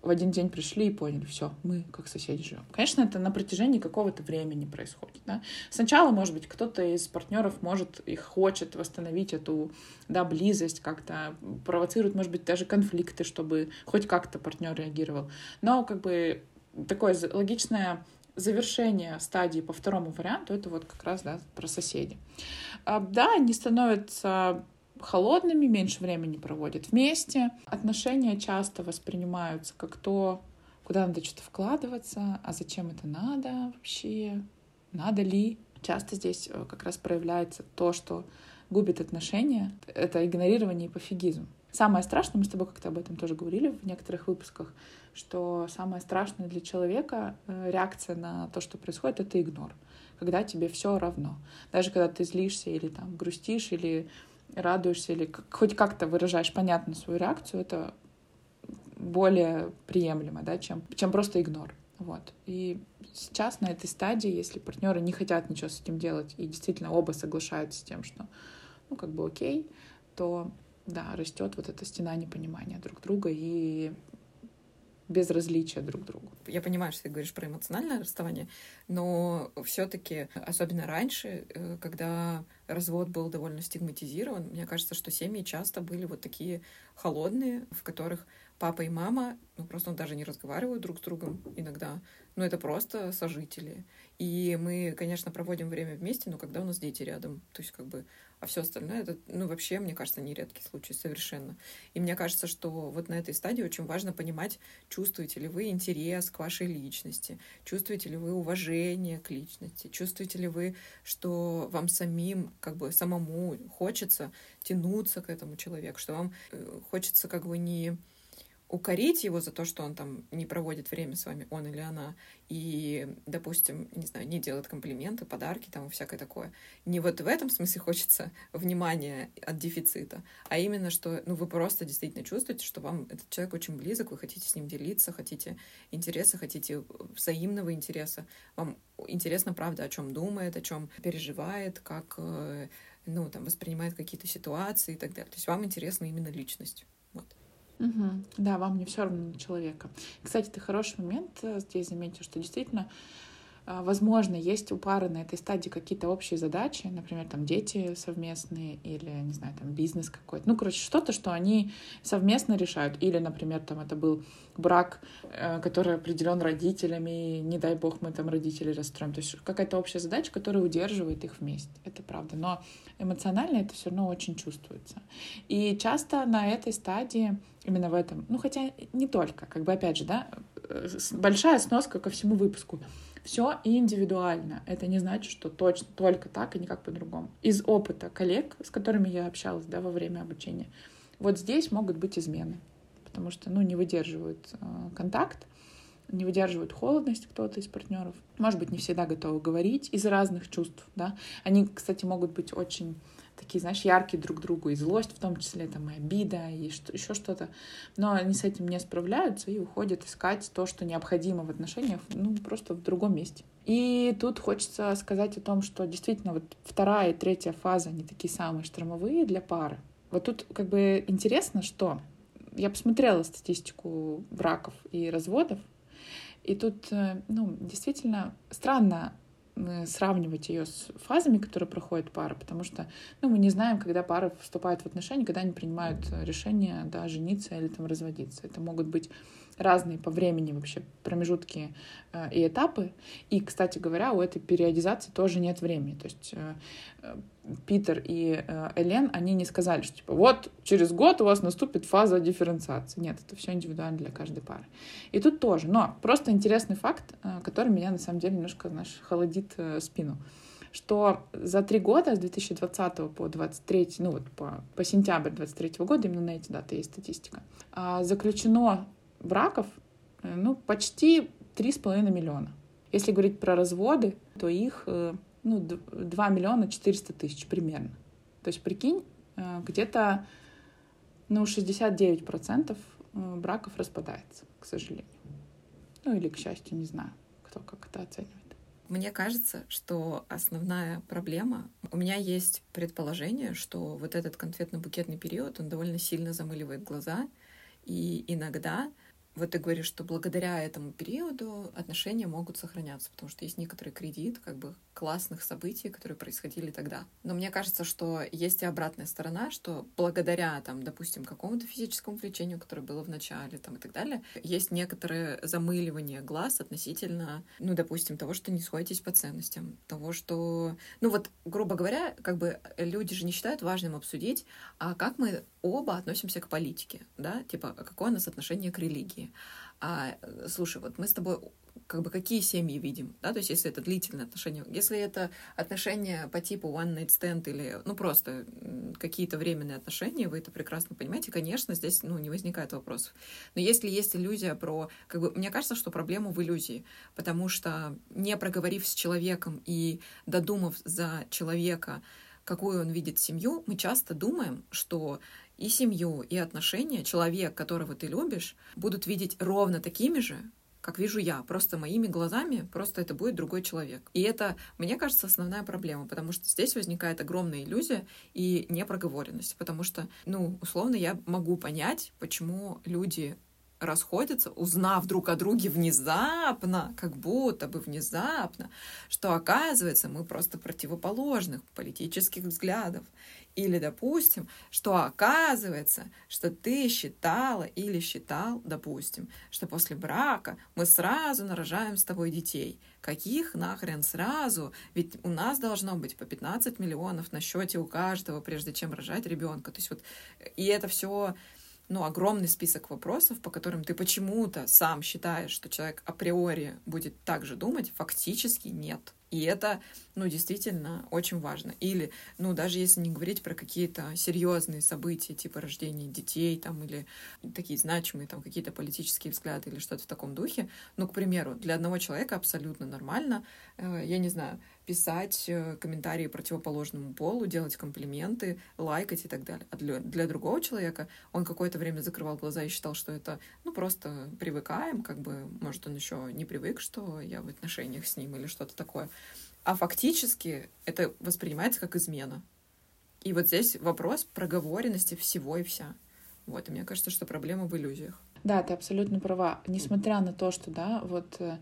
в один день пришли и поняли, все, мы как соседи живем. Конечно, это на протяжении какого-то времени происходит. Да? Сначала, может быть, кто-то из партнеров может и хочет восстановить эту да, близость, как-то провоцирует, может быть, даже конфликты, чтобы хоть как-то партнер реагировал. Но как бы такое логичное завершение стадии по второму варианту, это вот как раз да, про соседей. А, да, они становятся холодными, меньше времени проводят вместе. Отношения часто воспринимаются как то, куда надо что-то вкладываться, а зачем это надо вообще, надо ли. Часто здесь э, как раз проявляется то, что губит отношения, это игнорирование и пофигизм. Самое страшное, мы с тобой как-то об этом тоже говорили в некоторых выпусках, что самое страшное для человека э, реакция на то, что происходит, это игнор. Когда тебе все равно. Даже когда ты злишься или там грустишь, или радуешься, или хоть как-то выражаешь понятно свою реакцию, это более приемлемо, да, чем, чем просто игнор. Вот. И сейчас на этой стадии, если партнеры не хотят ничего с этим делать и действительно оба соглашаются с тем, что ну как бы окей, то да, растет вот эта стена непонимания друг друга и безразличия друг к другу. Я понимаю, что ты говоришь про эмоциональное расставание, но все-таки, особенно раньше, э, когда развод был довольно стигматизирован, мне кажется, что семьи часто были вот такие холодные, в которых папа и мама, ну просто он даже не разговаривают друг с другом иногда, но это просто сожители. И мы, конечно, проводим время вместе, но когда у нас дети рядом, то есть как бы а все остальное это, ну, вообще, мне кажется, не редкий случай совершенно. И мне кажется, что вот на этой стадии очень важно понимать, чувствуете ли вы интерес к вашей личности, чувствуете ли вы уважение к личности, чувствуете ли вы, что вам самим, как бы самому хочется тянуться к этому человеку, что вам э, хочется как бы не укорить его за то, что он там не проводит время с вами, он или она, и, допустим, не знаю, не делает комплименты, подарки там и всякое такое. Не вот в этом смысле хочется внимания от дефицита, а именно, что ну, вы просто действительно чувствуете, что вам этот человек очень близок, вы хотите с ним делиться, хотите интереса, хотите взаимного интереса. Вам интересно, правда, о чем думает, о чем переживает, как э, ну, там, воспринимает какие-то ситуации и так далее. То есть вам интересна именно личность. Угу. Да, вам не все равно на человека. Кстати, ты хороший момент э, здесь заметил, что действительно а, Возможно, есть у пары на этой стадии какие-то общие задачи, например, там дети совместные или, не знаю, там бизнес какой-то. Ну, короче, что-то, что они совместно решают. Или, например, там это был брак, э, который определен родителями, и не дай бог мы там родителей расстроим. То есть какая-то общая задача, которая удерживает их вместе. Это правда. Но эмоционально это все равно очень чувствуется. И часто на этой стадии, именно в этом, ну хотя не только, как бы опять же, да, э, большая сноска ко всему выпуску. Все индивидуально. Это не значит, что точно только так и никак по-другому. Из опыта коллег, с которыми я общалась да, во время обучения, вот здесь могут быть измены, потому что ну, не выдерживают э, контакт, не выдерживают холодность кто-то из партнеров. Может быть, не всегда готовы говорить из разных чувств. Да? Они, кстати, могут быть очень такие, знаешь, яркие друг другу, и злость в том числе, там, и обида, и что, еще что-то. Но они с этим не справляются и уходят искать то, что необходимо в отношениях, ну, просто в другом месте. И тут хочется сказать о том, что действительно вот вторая и третья фаза, они такие самые штормовые для пары. Вот тут как бы интересно, что я посмотрела статистику браков и разводов, и тут, э, ну, действительно странно сравнивать ее с фазами, которые проходит пара, потому что ну, мы не знаем, когда пара вступает в отношения, когда они принимают решение да, жениться или там разводиться. Это могут быть разные по времени вообще промежутки э, и этапы. И, кстати говоря, у этой периодизации тоже нет времени. То есть э, э, Питер и э, Элен, они не сказали, что типа вот через год у вас наступит фаза дифференциации. Нет, это все индивидуально для каждой пары. И тут тоже. Но просто интересный факт, э, который меня на самом деле немножко, знаешь, холодит э, спину что за три года, с 2020 по 2023, ну вот по, по сентябрь 2023 года, именно на эти даты есть статистика, а, заключено браков, э, ну, почти 3,5 миллиона. Если говорить про разводы, то их, э, ну, 2 миллиона 400 тысяч примерно. То есть, прикинь, э, где-то, ну, 69% браков распадается, к сожалению. Ну, или к счастью, не знаю, кто как это оценивает. Мне кажется, что основная проблема... У меня есть предположение, что вот этот конфетно-букетный период, он довольно сильно замыливает глаза, и иногда вот ты говоришь, что благодаря этому периоду отношения могут сохраняться, потому что есть некоторый кредит как бы классных событий, которые происходили тогда. Но мне кажется, что есть и обратная сторона, что благодаря, там, допустим, какому-то физическому влечению, которое было в начале, там, и так далее, есть некоторое замыливание глаз относительно, ну, допустим, того, что не сходитесь по ценностям, того, что, ну, вот, грубо говоря, как бы люди же не считают важным обсудить, а как мы оба относимся к политике, да, типа, какое у нас отношение к религии. А, слушай, вот мы с тобой как бы какие семьи видим, да, то есть если это длительные отношения, если это отношения по типу one night stand или, ну, просто какие-то временные отношения, вы это прекрасно понимаете, конечно, здесь, ну, не возникает вопросов. Но если есть иллюзия про, как бы, мне кажется, что проблема в иллюзии, потому что не проговорив с человеком и додумав за человека, какую он видит семью, мы часто думаем, что и семью, и отношения человек, которого ты любишь, будут видеть ровно такими же, как вижу я, просто моими глазами, просто это будет другой человек. И это, мне кажется, основная проблема, потому что здесь возникает огромная иллюзия и непроговоренность, потому что, ну, условно, я могу понять, почему люди расходятся, узнав друг о друге внезапно, как будто бы внезапно, что оказывается мы просто противоположных политических взглядов. Или, допустим, что оказывается, что ты считала или считал, допустим, что после брака мы сразу нарожаем с тобой детей. Каких нахрен сразу? Ведь у нас должно быть по 15 миллионов на счете у каждого, прежде чем рожать ребенка. То есть вот, и это все ну, огромный список вопросов, по которым ты почему-то сам считаешь, что человек априори будет так же думать, фактически нет. И это, ну, действительно очень важно. Или, ну, даже если не говорить про какие-то серьезные события, типа рождения детей, там, или такие значимые, там, какие-то политические взгляды или что-то в таком духе, ну, к примеру, для одного человека абсолютно нормально, э, я не знаю, писать э, комментарии противоположному полу, делать комплименты, лайкать и так далее. А для, для другого человека он какое-то время закрывал глаза и считал, что это, ну, просто привыкаем, как бы, может, он еще не привык, что я в отношениях с ним или что-то такое. А фактически это воспринимается как измена. И вот здесь вопрос проговоренности всего и вся. Вот, и мне кажется, что проблема в иллюзиях. Да, ты абсолютно права. Несмотря на то, что, да, вот э,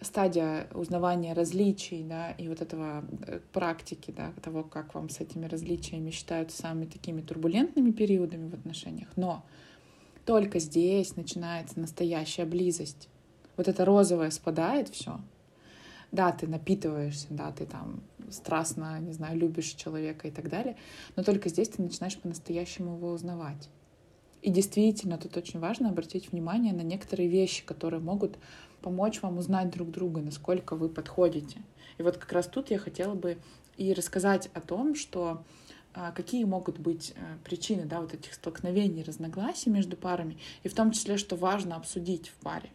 стадия узнавания различий, да, и вот этого э, практики, да, того, как вам с этими различиями считают самыми такими турбулентными периодами в отношениях, но только здесь начинается настоящая близость. Вот это розовое спадает все, да, ты напитываешься, да, ты там страстно, не знаю, любишь человека и так далее, но только здесь ты начинаешь по-настоящему его узнавать. И действительно, тут очень важно обратить внимание на некоторые вещи, которые могут помочь вам узнать друг друга, насколько вы подходите. И вот как раз тут я хотела бы и рассказать о том, что а, какие могут быть э, причины да, вот этих столкновений, разногласий между парами, и в том числе, что важно обсудить в паре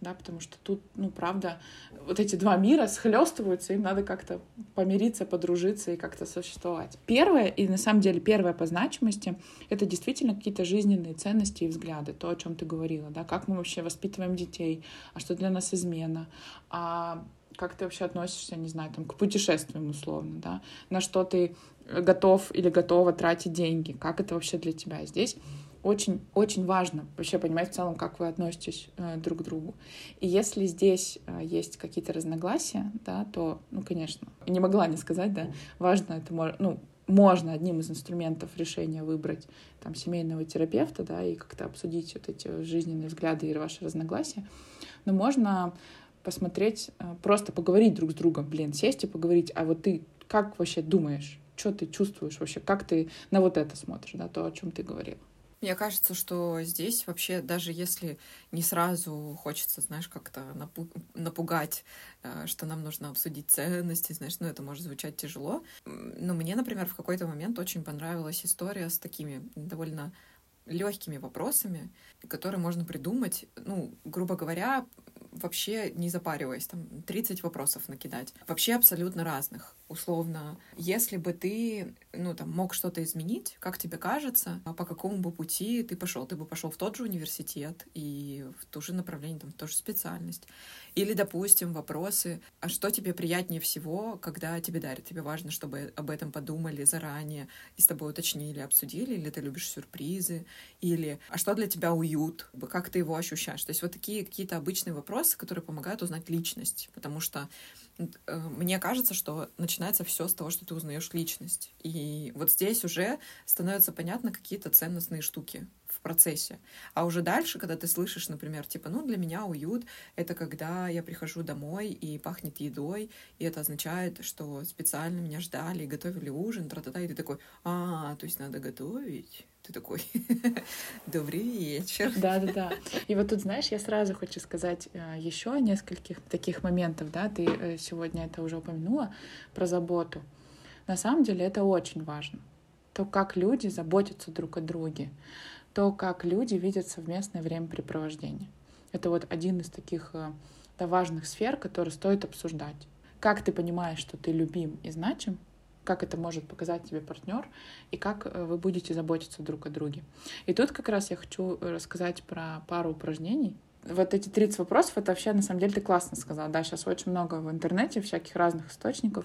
да, потому что тут, ну, правда, вот эти два мира схлестываются, им надо как-то помириться, подружиться и как-то существовать. Первое, и на самом деле первое по значимости, это действительно какие-то жизненные ценности и взгляды, то, о чем ты говорила, да, как мы вообще воспитываем детей, а что для нас измена, а как ты вообще относишься, не знаю, там, к путешествиям условно, да, на что ты готов или готова тратить деньги, как это вообще для тебя здесь очень, очень важно вообще понимать в целом, как вы относитесь э, друг к другу. И если здесь э, есть какие-то разногласия, да, то, ну, конечно, не могла не сказать, да, важно это, ну, можно одним из инструментов решения выбрать там семейного терапевта, да, и как-то обсудить вот эти жизненные взгляды и ваши разногласия, но можно посмотреть, э, просто поговорить друг с другом, блин, сесть и поговорить, а вот ты как вообще думаешь, что ты чувствуешь вообще, как ты на вот это смотришь, да, то, о чем ты говорила. Мне кажется, что здесь вообще, даже если не сразу хочется, знаешь, как-то напугать, э, что нам нужно обсудить ценности, знаешь, ну это может звучать тяжело. Но мне, например, в какой-то момент очень понравилась история с такими довольно легкими вопросами, которые можно придумать, ну, грубо говоря, вообще не запариваясь, там 30 вопросов накидать. Вообще абсолютно разных. Условно, если бы ты, ну, там, мог что-то изменить, как тебе кажется, а по какому бы пути ты пошел? Ты бы пошел в тот же университет и в то же направление, там, в ту же специальность. Или, допустим, вопросы, а что тебе приятнее всего, когда тебе дарят? Тебе важно, чтобы об этом подумали заранее и с тобой уточнили, обсудили, или ты любишь сюрпризы, или а что для тебя уют, как ты его ощущаешь? То есть вот такие какие-то обычные вопросы, которые помогают узнать личность, потому что Э, мне кажется, что начинается все с того, что ты узнаешь личность. И вот здесь уже становятся понятны какие-то ценностные штуки в процессе. А уже дальше, когда ты слышишь, например, типа, ну, для меня уют — это когда я прихожу домой и пахнет едой, и это означает, что специально меня ждали и готовили ужин, тра-та-та, и ты такой, а, то есть надо готовить? Ты такой, добрый вечер. Да-да-да. И вот тут, знаешь, я сразу хочу сказать э, еще нескольких таких моментов, да, ты э, сегодня это уже упомянула, про заботу. На самом деле это очень важно. То, как люди заботятся друг о друге, то, как люди видят совместное времяпрепровождение. Это вот один из таких э, да, важных сфер, которые стоит обсуждать. Как ты понимаешь, что ты любим и значим, как это может показать тебе партнер и как э, вы будете заботиться друг о друге. И тут как раз я хочу рассказать про пару упражнений. Вот эти 30 вопросов, это вообще, на самом деле, ты классно сказала. Да, сейчас очень много в интернете всяких разных источников,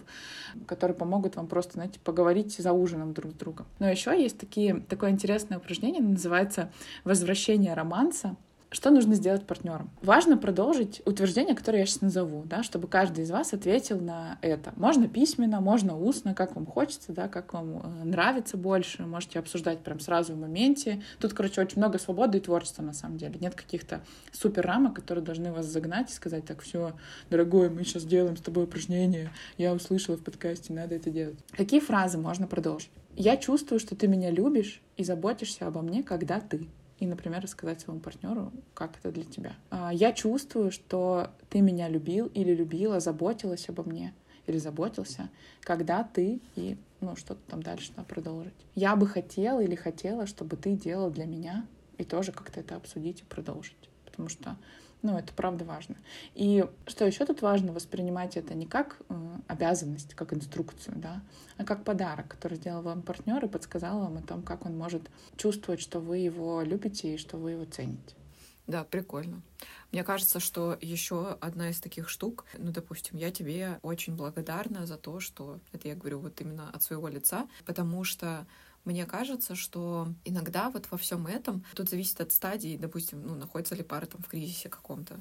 которые помогут вам просто, знаете, поговорить за ужином друг с другом. Но еще есть такие, такое интересное упражнение, называется «Возвращение романса». Что нужно сделать партнерам? Важно продолжить утверждение, которое я сейчас назову, да, чтобы каждый из вас ответил на это. Можно письменно, можно устно, как вам хочется, да, как вам э, нравится больше. Можете обсуждать прям сразу в моменте. Тут, короче, очень много свободы и творчества на самом деле. Нет каких-то супер рамок, которые должны вас загнать и сказать, так, все, дорогой, мы сейчас делаем с тобой упражнение. Я услышала в подкасте, надо это делать. Какие фразы можно продолжить? Я чувствую, что ты меня любишь и заботишься обо мне, когда ты и, например, рассказать своему партнеру, как это для тебя. А, я чувствую, что ты меня любил или любила, заботилась обо мне или заботился, когда ты и ну, что-то там дальше надо продолжить. Я бы хотела или хотела, чтобы ты делал для меня и тоже как-то это обсудить и продолжить. Потому что ну, это правда важно. И что еще тут важно, воспринимать это не как э, обязанность, как инструкцию, да, а как подарок, который сделал вам партнер и подсказал вам о том, как он может чувствовать, что вы его любите и что вы его цените. Да, прикольно. Мне кажется, что еще одна из таких штук, ну, допустим, я тебе очень благодарна за то, что это я говорю вот именно от своего лица, потому что мне кажется, что иногда вот во всем этом, тут зависит от стадии, допустим, ну, находится ли пара там в кризисе каком-то,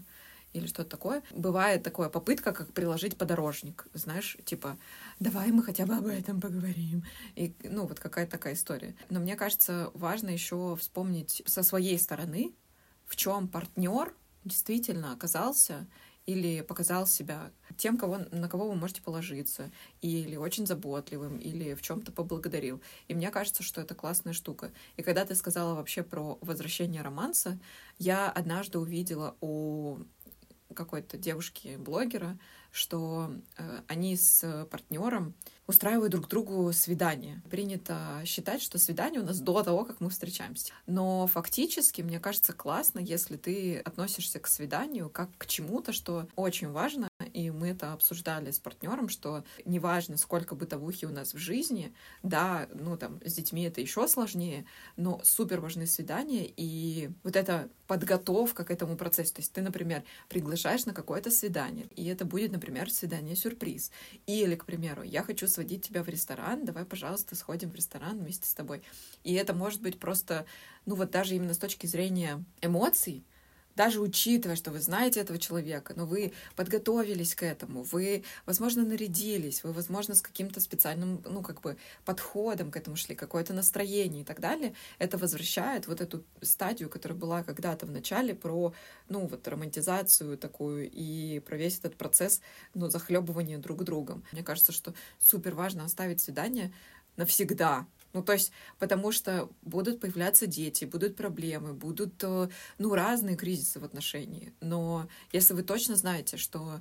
или что-то такое. Бывает такое попытка, как приложить подорожник, знаешь, типа, давай мы хотя бы об этом поговорим. И, ну, вот какая-то такая история. Но мне кажется, важно еще вспомнить со своей стороны, в чем партнер действительно оказался или показал себя тем, кого, на кого вы можете положиться, или очень заботливым, или в чем-то поблагодарил. И мне кажется, что это классная штука. И когда ты сказала вообще про возвращение романса, я однажды увидела у какой-то девушки-блогера, что э, они с партнером устраивают друг другу свидание. Принято считать, что свидание у нас до того, как мы встречаемся. Но фактически, мне кажется, классно, если ты относишься к свиданию как к чему-то, что очень важно, и мы это обсуждали с партнером, что неважно, сколько бытовухи у нас в жизни, да, ну там с детьми это еще сложнее, но супер важны свидания, и вот эта подготовка к этому процессу. То есть ты, например, приглашаешь на какое-то свидание, и это будет, например, свидание-сюрприз. Или, к примеру, я хочу сводить тебя в ресторан, давай, пожалуйста, сходим в ресторан вместе с тобой. И это может быть просто, ну вот даже именно с точки зрения эмоций, даже учитывая, что вы знаете этого человека, но вы подготовились к этому, вы, возможно, нарядились, вы, возможно, с каким-то специальным, ну, как бы, подходом к этому шли, какое-то настроение и так далее, это возвращает вот эту стадию, которая была когда-то в начале про, ну, вот романтизацию такую и про весь этот процесс, ну, захлебывания друг другом. Мне кажется, что супер важно оставить свидание навсегда, ну, то есть, потому что будут появляться дети, будут проблемы, будут, э, ну, разные кризисы в отношении. Но если вы точно знаете, что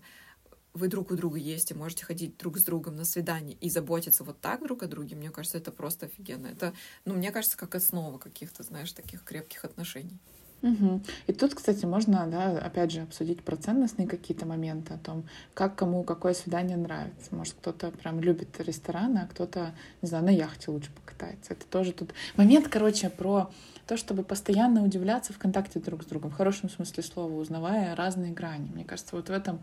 вы друг у друга есть и можете ходить друг с другом на свидание и заботиться вот так друг о друге, мне кажется, это просто офигенно. Это, ну, мне кажется, как основа каких-то, знаешь, таких крепких отношений. Угу. И тут, кстати, можно, да, опять же, обсудить про ценностные какие-то моменты о том, как кому какое свидание нравится. Может, кто-то прям любит рестораны, а кто-то, не знаю, на яхте лучше покатается. Это тоже тут момент, короче, про то, чтобы постоянно удивляться в контакте друг с другом, в хорошем смысле слова, узнавая разные грани. Мне кажется, вот в этом,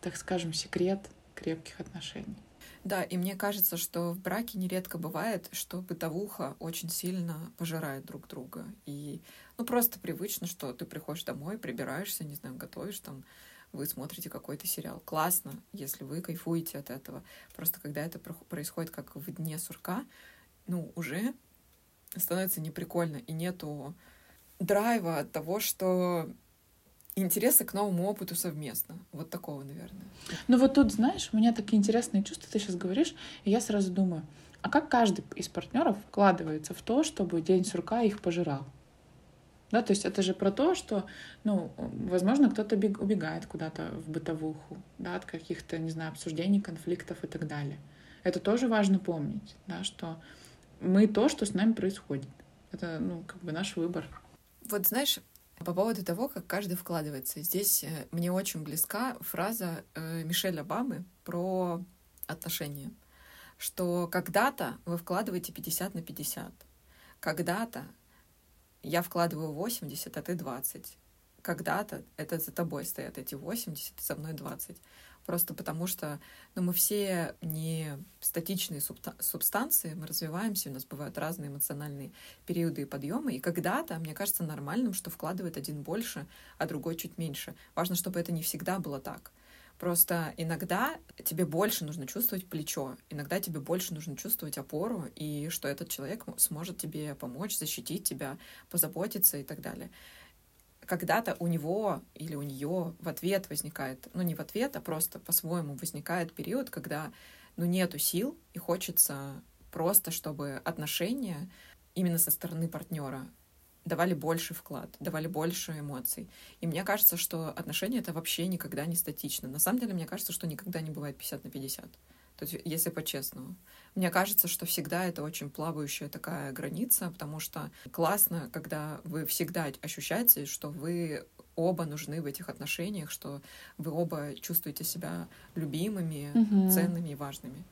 так скажем, секрет крепких отношений. Да, и мне кажется, что в браке нередко бывает, что бытовуха очень сильно пожирает друг друга. И ну просто привычно, что ты приходишь домой, прибираешься, не знаю, готовишь там, вы смотрите какой-то сериал. Классно, если вы кайфуете от этого. Просто когда это происходит как в дне сурка, ну, уже становится неприкольно, и нету драйва от того, что интереса к новому опыту совместно. Вот такого, наверное. Ну вот тут, знаешь, у меня такие интересные чувства, ты сейчас говоришь, и я сразу думаю, а как каждый из партнеров вкладывается в то, чтобы день сурка их пожирал? Да, то есть это же про то, что, ну, возможно, кто-то убегает куда-то в бытовуху, да, от каких-то, не знаю, обсуждений, конфликтов и так далее. Это тоже важно помнить, да, что мы то, что с нами происходит. Это, ну, как бы наш выбор. Вот знаешь, по поводу того, как каждый вкладывается, здесь э, мне очень близка фраза э, Мишель Обамы про отношения, что когда-то вы вкладываете 50 на 50, когда-то я вкладываю 80, а ты 20. Когда-то это за тобой стоят эти 80, за мной 20. Просто потому что ну, мы все не статичные субстанции, мы развиваемся, у нас бывают разные эмоциональные периоды и подъемы. И когда-то, мне кажется, нормальным, что вкладывает один больше, а другой чуть меньше. Важно, чтобы это не всегда было так. Просто иногда тебе больше нужно чувствовать плечо, иногда тебе больше нужно чувствовать опору, и что этот человек сможет тебе помочь, защитить тебя, позаботиться и так далее. Когда-то у него или у нее в ответ возникает, ну не в ответ, а просто по-своему возникает период, когда ну нету сил и хочется просто, чтобы отношения именно со стороны партнера давали больше вклад, давали больше эмоций. И мне кажется, что отношения — это вообще никогда не статично. На самом деле, мне кажется, что никогда не бывает 50 на 50. То есть, если по-честному. Мне кажется, что всегда это очень плавающая такая граница, потому что классно, когда вы всегда ощущаете, что вы оба нужны в этих отношениях, что вы оба чувствуете себя любимыми, угу. ценными и важными.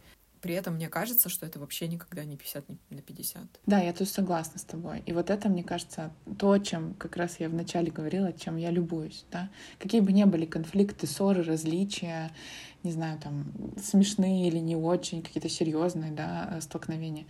При этом мне кажется, что это вообще никогда не 50 на 50. Да, я тут согласна с тобой. И вот это, мне кажется, то, чем как раз я вначале говорила, чем я любуюсь. Да? Какие бы ни были конфликты, ссоры, различия, не знаю, там, смешные или не очень, какие-то серьезные да, столкновения.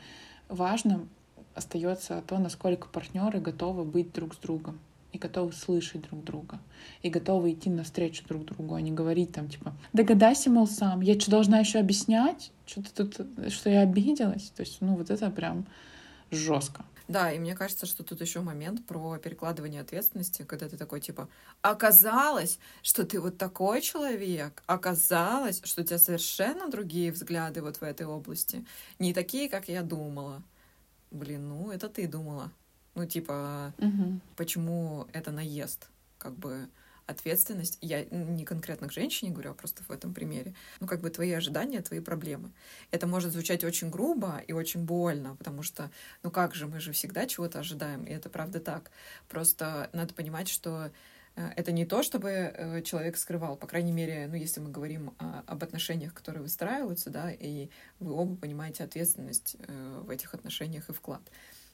Важно остается то, насколько партнеры готовы быть друг с другом и готовы слышать друг друга, и готовы идти навстречу друг другу, а не говорить там, типа, догадайся, мол, сам, я что, должна еще объяснять, что ты тут, что я обиделась? То есть, ну, вот это прям жестко. Да, и мне кажется, что тут еще момент про перекладывание ответственности, когда ты такой типа, оказалось, что ты вот такой человек, оказалось, что у тебя совершенно другие взгляды вот в этой области, не такие, как я думала. Блин, ну это ты думала. Ну, типа, угу. почему это наезд? Как бы ответственность. Я не конкретно к женщине говорю, а просто в этом примере. Ну, как бы твои ожидания, твои проблемы. Это может звучать очень грубо и очень больно, потому что, ну как же, мы же всегда чего-то ожидаем, и это правда так. Просто надо понимать, что э, это не то, чтобы э, человек скрывал, по крайней мере, ну, если мы говорим об отношениях, которые выстраиваются, да, и вы оба понимаете ответственность э, в этих отношениях и вклад.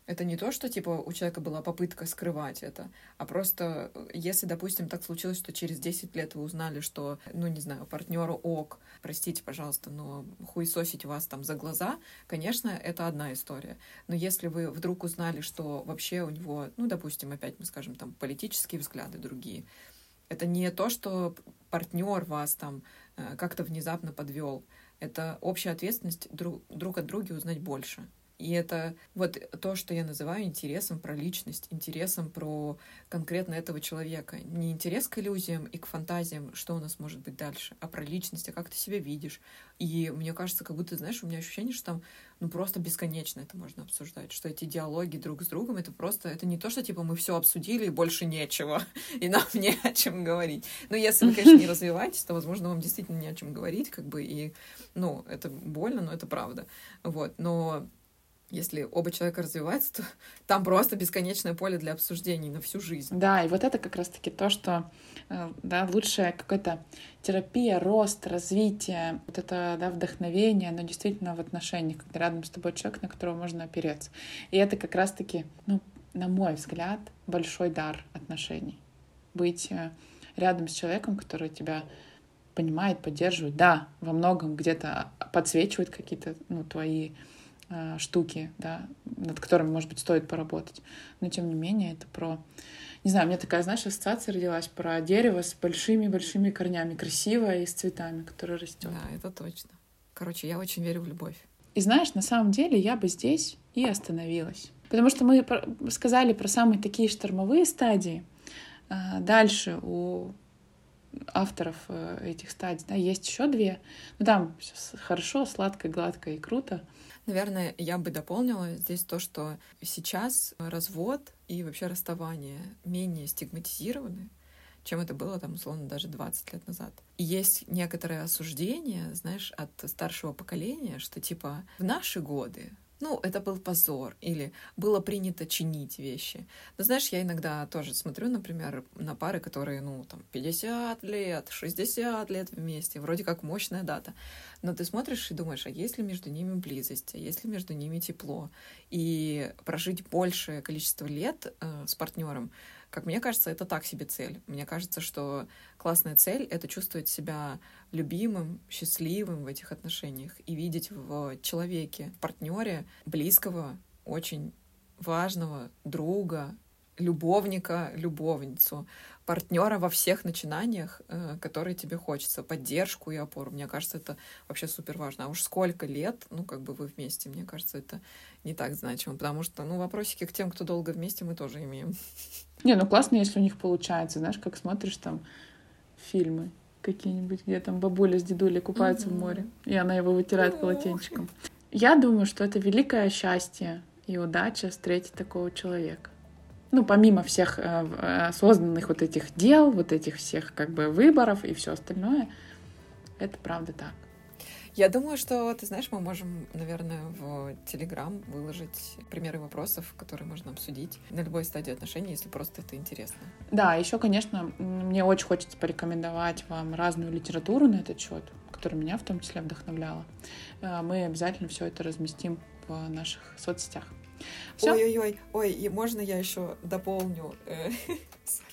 Это не то, что типа у человека была попытка скрывать это, а просто если, допустим, так случилось, что через 10 лет вы узнали, что, ну, не знаю, партнеру ок, простите, пожалуйста, но хуесосить вас там за глаза, конечно, это одна история. Но если вы вдруг узнали, что вообще у него, ну, допустим, опять мы скажем, там, политические взгляды другие, это не то, что партнер вас там э, как-то внезапно подвел. Это общая ответственность друг, друг от друга узнать больше. И это вот то, что я называю интересом про личность, интересом про конкретно этого человека. Не интерес к иллюзиям и к фантазиям, что у нас может быть дальше, а про личность, а как ты себя видишь. И мне кажется, как будто, знаешь, у меня ощущение, что там ну просто бесконечно это можно обсуждать, что эти диалоги друг с другом, это просто, это не то, что типа мы все обсудили и больше нечего, и нам не о чем говорить. Но если вы, конечно, не развиваетесь, то, возможно, вам действительно не о чем говорить, как бы, и, ну, это больно, но это правда. Вот, но если оба человека развиваются, то там просто бесконечное поле для обсуждений на всю жизнь. Да, и вот это как раз-таки то, что э, да, лучшая какая-то терапия, рост, развитие, вот это да, вдохновение, но действительно в отношениях, когда рядом с тобой человек, на которого можно опереться. И это как раз-таки, ну, на мой взгляд, большой дар отношений. Быть э, рядом с человеком, который тебя понимает, поддерживает, да, во многом где-то подсвечивает какие-то ну, твои штуки, да, над которыми, может быть, стоит поработать. Но, тем не менее, это про... Не знаю, у меня такая, знаешь, ассоциация родилась про дерево с большими-большими корнями, красивое и с цветами, которое растет. Да, это точно. Короче, я очень верю в любовь. И знаешь, на самом деле я бы здесь и остановилась. Потому что мы сказали про самые такие штормовые стадии. А дальше у авторов э, этих стадий, да, есть еще две. Ну, там хорошо, сладко, гладко и круто. Наверное, я бы дополнила здесь то, что сейчас развод и вообще расставание менее стигматизированы, чем это было там, условно, даже 20 лет назад. И есть некоторое осуждение, знаешь, от старшего поколения, что типа в наши годы ну, это был позор, или было принято чинить вещи. Но знаешь, я иногда тоже смотрю, например, на пары, которые, ну, там, 50 лет, 60 лет вместе, вроде как мощная дата. Но ты смотришь и думаешь, а есть ли между ними близость, а есть ли между ними тепло? И прожить большее количество лет э, с партнером, как мне кажется, это так себе цель. Мне кажется, что классная цель — это чувствовать себя любимым, счастливым в этих отношениях и видеть в человеке, в партнере близкого, очень важного друга, любовника, любовницу, партнера во всех начинаниях, э, которые тебе хочется, поддержку и опору. Мне кажется, это вообще супер важно. А уж сколько лет, ну, как бы вы вместе, мне кажется, это не так значимо, потому что, ну, вопросики к тем, кто долго вместе, мы тоже имеем. Не, ну классно, если у них получается, знаешь, как смотришь там фильмы какие-нибудь, где там бабуля с дедулей купаются mm-hmm. в море, и она его вытирает oh. полотенчиком. Я думаю, что это великое счастье и удача встретить такого человека ну, помимо всех э, э, созданных вот этих дел, вот этих всех как бы выборов и все остальное, это правда так. Я думаю, что, ты знаешь, мы можем, наверное, в Телеграм выложить примеры вопросов, которые можно обсудить на любой стадии отношений, если просто это интересно. Да, еще, конечно, мне очень хочется порекомендовать вам разную литературу на этот счет, которая меня в том числе вдохновляла. Э, мы обязательно все это разместим в наших соцсетях. Ой-ой-ой, ой, и можно я еще дополню? Э,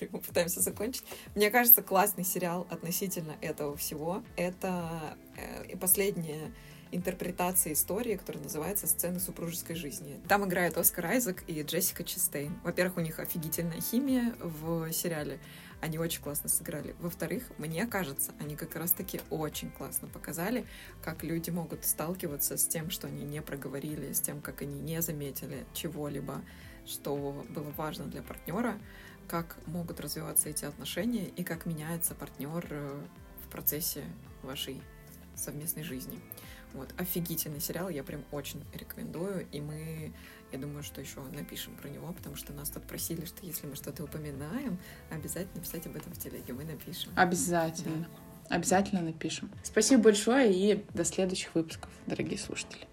мы пытаемся закончить. Мне кажется, классный сериал относительно этого всего. Это э, последняя интерпретация истории, которая называется «Сцены супружеской жизни». Там играет Оскар Айзек и Джессика Честейн. Во-первых, у них офигительная химия в сериале. Они очень классно сыграли. Во-вторых, мне кажется, они как раз-таки очень классно показали, как люди могут сталкиваться с тем, что они не проговорили, с тем, как они не заметили чего-либо, что было важно для партнера, как могут развиваться эти отношения и как меняется партнер э, в процессе вашей совместной жизни. Вот, офигительный сериал, я прям очень рекомендую, и мы я думаю, что еще напишем про него, потому что нас тут просили, что если мы что-то упоминаем, обязательно писать об этом в телеге, мы напишем. Обязательно. Да. Обязательно напишем. Спасибо большое и до следующих выпусков, дорогие слушатели.